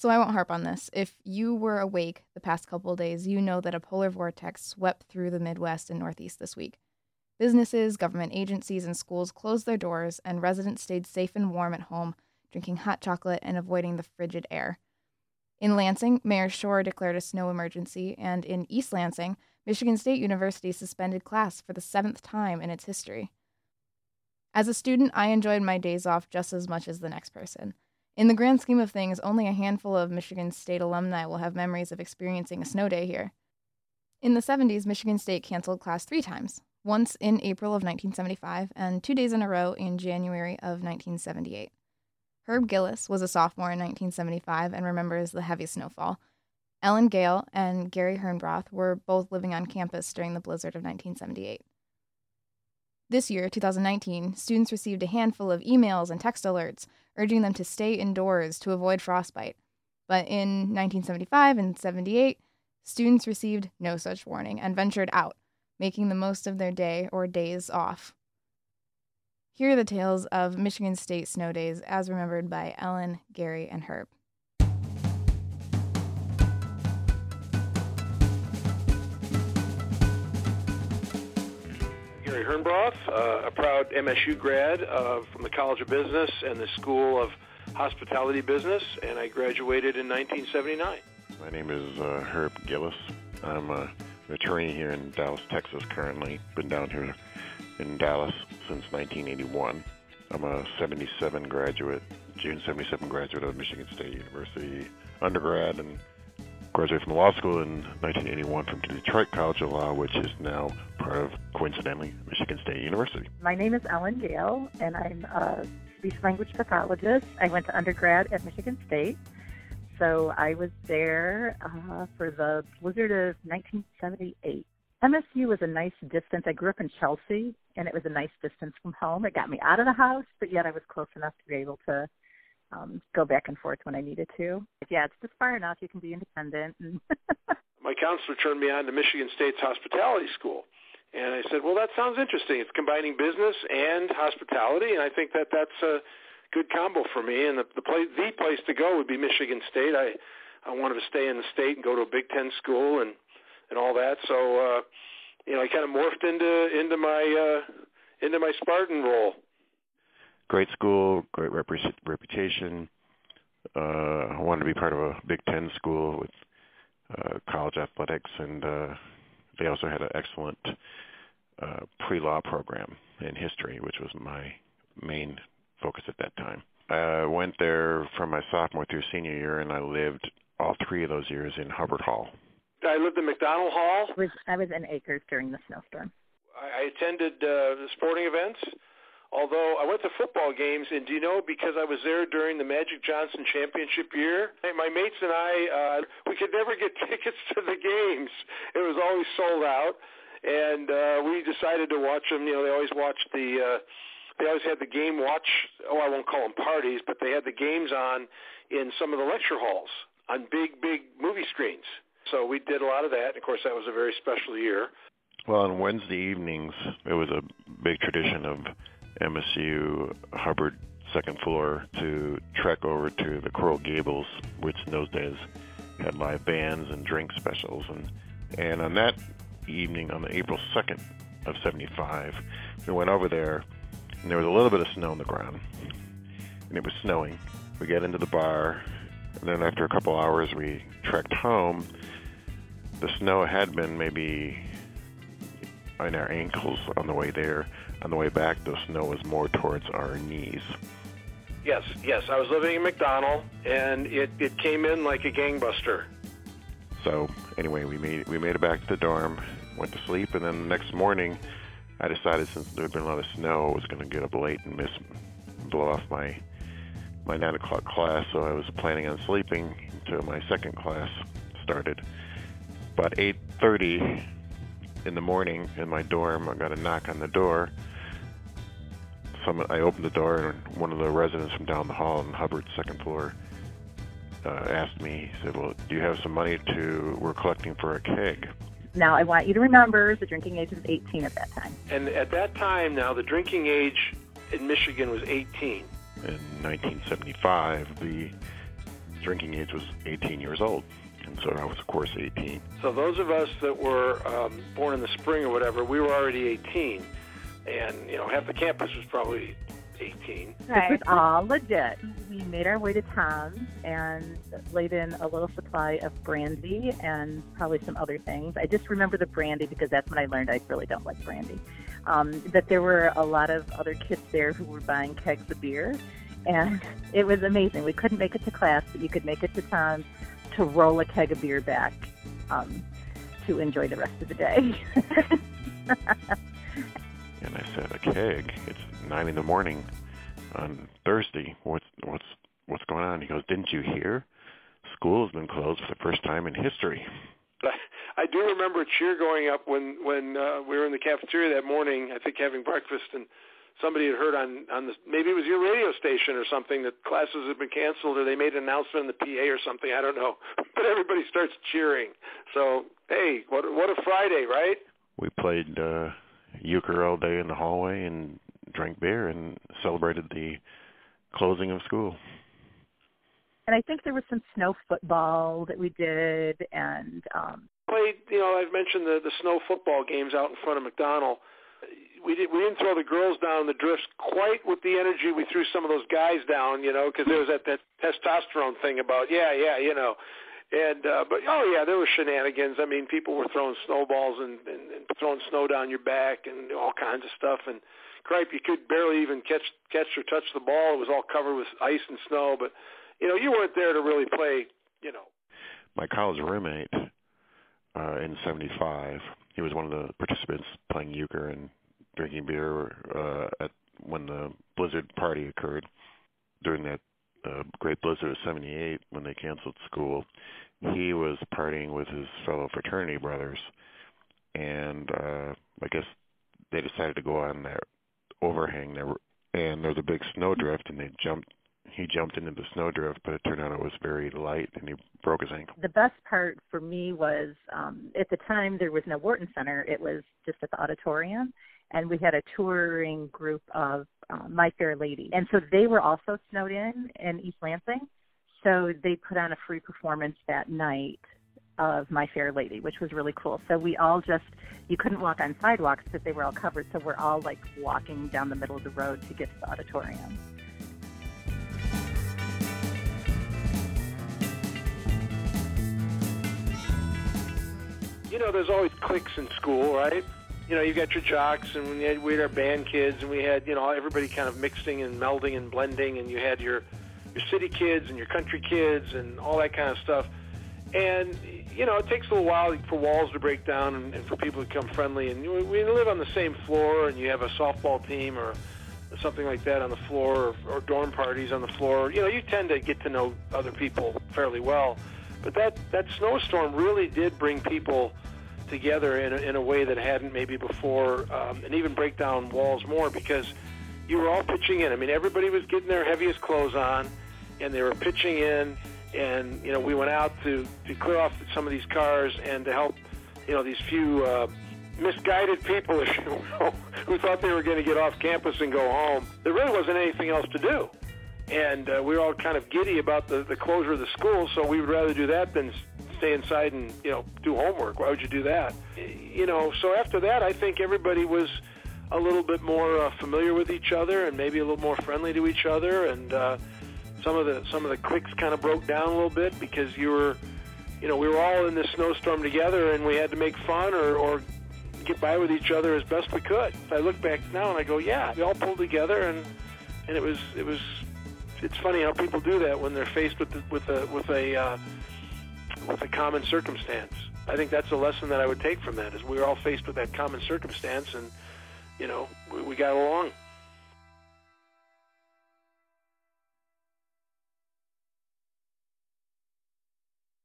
So I won't harp on this. If you were awake the past couple days, you know that a polar vortex swept through the Midwest and Northeast this week. Businesses, government agencies, and schools closed their doors, and residents stayed safe and warm at home, drinking hot chocolate and avoiding the frigid air. In Lansing, Mayor Schor declared a snow emergency, and in East Lansing, Michigan State University suspended class for the seventh time in its history. As a student, I enjoyed my days off just as much as the next person. In the grand scheme of things, only a handful of Michigan State alumni will have memories of experiencing a snow day here. In the 70s, Michigan State canceled class three times once in April of 1975 and two days in a row in January of 1978. Herb Gillis was a sophomore in 1975 and remembers the heavy snowfall. Ellen Gale and Gary Hernbroth were both living on campus during the blizzard of 1978. This year, 2019, students received a handful of emails and text alerts urging them to stay indoors to avoid frostbite. But in 1975 and 78, students received no such warning and ventured out, making the most of their day or days off. Here are the tales of Michigan State snow days as remembered by Ellen, Gary, and Herb. Gary Hernbroth, uh, a proud MSU grad uh, from the College of Business and the School of Hospitality Business, and I graduated in 1979. My name is uh, Herb Gillis. I'm an attorney here in Dallas, Texas currently. Been down here in Dallas since 1981. I'm a 77 graduate, June 77 graduate of Michigan State University undergrad and graduated from law school in 1981 from Detroit College of Law, which is now part of, coincidentally, Michigan State University. My name is Ellen Gale, and I'm a speech language pathologist. I went to undergrad at Michigan State. So I was there uh, for the blizzard of 1978. MSU was a nice distance. I grew up in Chelsea, and it was a nice distance from home. It got me out of the house, but yet I was close enough to be able to um, go back and forth when I needed to. Yeah, it's just far enough. You can be independent. My counselor turned me on to Michigan State's hospitality school. And I said, well, that sounds interesting. It's combining business and hospitality, and I think that that's a good combo for me. And the, the place, the place to go would be Michigan State. I, I wanted to stay in the state and go to a Big Ten school and and all that. So, uh, you know, I kind of morphed into into my uh, into my Spartan role great school, great rep- reputation. Uh, I wanted to be part of a Big Ten school with uh, college athletics, and uh, they also had an excellent uh, pre-law program in history, which was my main focus at that time. I went there from my sophomore through senior year, and I lived all three of those years in Hubbard Hall. I lived in McDonel Hall. I was, I was in Akers during the snowstorm. I attended uh, the sporting events. Although I went to football games, and do you know, because I was there during the Magic Johnson championship year, my mates and I, uh, we could never get tickets to the games. It was always sold out, and uh, we decided to watch them. You know, they always watched the, uh, they always had the game watch. Oh, I won't call them parties, but they had the games on in some of the lecture halls on big, big movie screens. So we did a lot of that. And of course, that was a very special year. Well, on Wednesday evenings, it was a big tradition of MSU Hubbard second floor to trek over to the Coral Gables, which in those days had live bands and drink specials. And, and on that evening, on the April 2nd of 75, we went over there, and there was a little bit of snow on the ground. And it was snowing. We get into the bar, and then after a couple hours, we trekked home. The snow had been maybe on our ankles on the way there. On the way back, the snow was more towards our knees. Yes, yes. I was living in McDonel, and it, it came in like a gangbuster. So anyway, we made we made it back to the dorm, went to sleep, and then the next morning, I decided since there had been a lot of snow, I was going to get up late and miss blow off my my nine o'clock class. So I was planning on sleeping until my second class started. About eight thirty, in the morning in my dorm. I got a knock on the door. Someone, I opened the door, and one of the residents from down the hall on Hubbard's second floor uh, asked me. He said, "Well, do you have some money to? We're collecting for a keg." Now, I want you to remember the drinking age was 18 at that time. And at that time, now the drinking age in Michigan was 18. In 1975, the drinking age was 18 years old. And so I was, of course, 18. So those of us that were um, born in the spring or whatever, we were already 18. And, you know, half the campus was probably 18. Right. It was all legit. We made our way to Tom's and laid in a little supply of brandy and probably some other things. I just remember the brandy because that's when I learned I really don't like brandy. Um, that there were a lot of other kids there who were buying kegs of beer. And it was amazing. We couldn't make it to class, but you could make it to Tom's to roll a keg of beer back um, to enjoy the rest of the day. and I said, a keg? It's nine in the morning on Thursday. What's what's what's going on? He goes, didn't you hear? School has been closed for the first time in history. I do remember a cheer going up when when uh, we were in the cafeteria that morning. I think having breakfast, and somebody had heard on on the maybe it was your radio station or something that classes had been canceled, or they made an announcement in the PA or something. I don't know, but everybody starts cheering. So hey, what what a Friday, right? We played uh, euchre all day in the hallway and drank beer and celebrated the closing of school. And I think there was some snow football that we did, and um, played. You know, I've mentioned the the snow football games out in front of McDonel. We did. We didn't throw the girls down the drifts quite with the energy we threw some of those guys down. You know, because there was that that testosterone thing about yeah, yeah, you know. And uh, but oh yeah, there were shenanigans. I mean, people were throwing snowballs and, and, and throwing snow down your back and all kinds of stuff. And cripe, you could barely even catch catch or touch the ball. It was all covered with ice and snow. But you know, you weren't there to really play. You know, my college roommate uh, in '75, he was one of the participants playing euchre and drinking beer uh, at when the blizzard party occurred during that uh, great blizzard of 78 when they canceled school, he was partying with his fellow fraternity brothers, and uh, I guess they decided to go on their overhang there, and there was a big snowdrift, and they jumped. He jumped into the snowdrift, but it turned out it was very light, and he broke his ankle. The best part for me was um, at the time there was no Wharton Center; it was just at the auditorium, and we had a touring group of uh, My Fair Lady, and so they were also snowed in in East Lansing. So they put on a free performance that night of My Fair Lady, which was really cool. So we all just you couldn't walk on sidewalks because they were all covered. So we're all like walking down the middle of the road to get to the auditorium. You know, there's always cliques in school, right? You know, you got your jocks, and we had, we had our band kids, and we had, you know, everybody kind of mixing and melding and blending, and you had your your city kids and your country kids and all that kind of stuff. And you know, it takes a little while for walls to break down and, and for people to become friendly. And we live on the same floor, and you have a softball team or something like that on the floor, or, or dorm parties on the floor. You know, you tend to get to know other people fairly well. But that that snowstorm really did bring people together in a, in a way that hadn't maybe before, um, and even break down walls more because you were all pitching in. I mean, everybody was getting their heaviest clothes on, and they were pitching in. And you know, we went out to to clear off some of these cars and to help, you know, these few uh, misguided people, if you will, who thought they were going to get off campus and go home. There really wasn't anything else to do and uh, we were all kind of giddy about the, the closure of the school, so we would rather do that than stay inside and you know do homework. Why would you do that? You know. So after that, I think everybody was a little bit more uh, familiar with each other and maybe a little more friendly to each other. And uh, some of the some of the cliques kind of broke down a little bit because you were, you know, we were all in this snowstorm together and we had to make fun or, or get by with each other as best we could. I look back now and I go, yeah, we all pulled together and and it was it was. It's funny how people do that when they're faced with the, with a with a uh, with a common circumstance. I think that's a lesson that I would take from that is we were all faced with that common circumstance and you know we, we got along.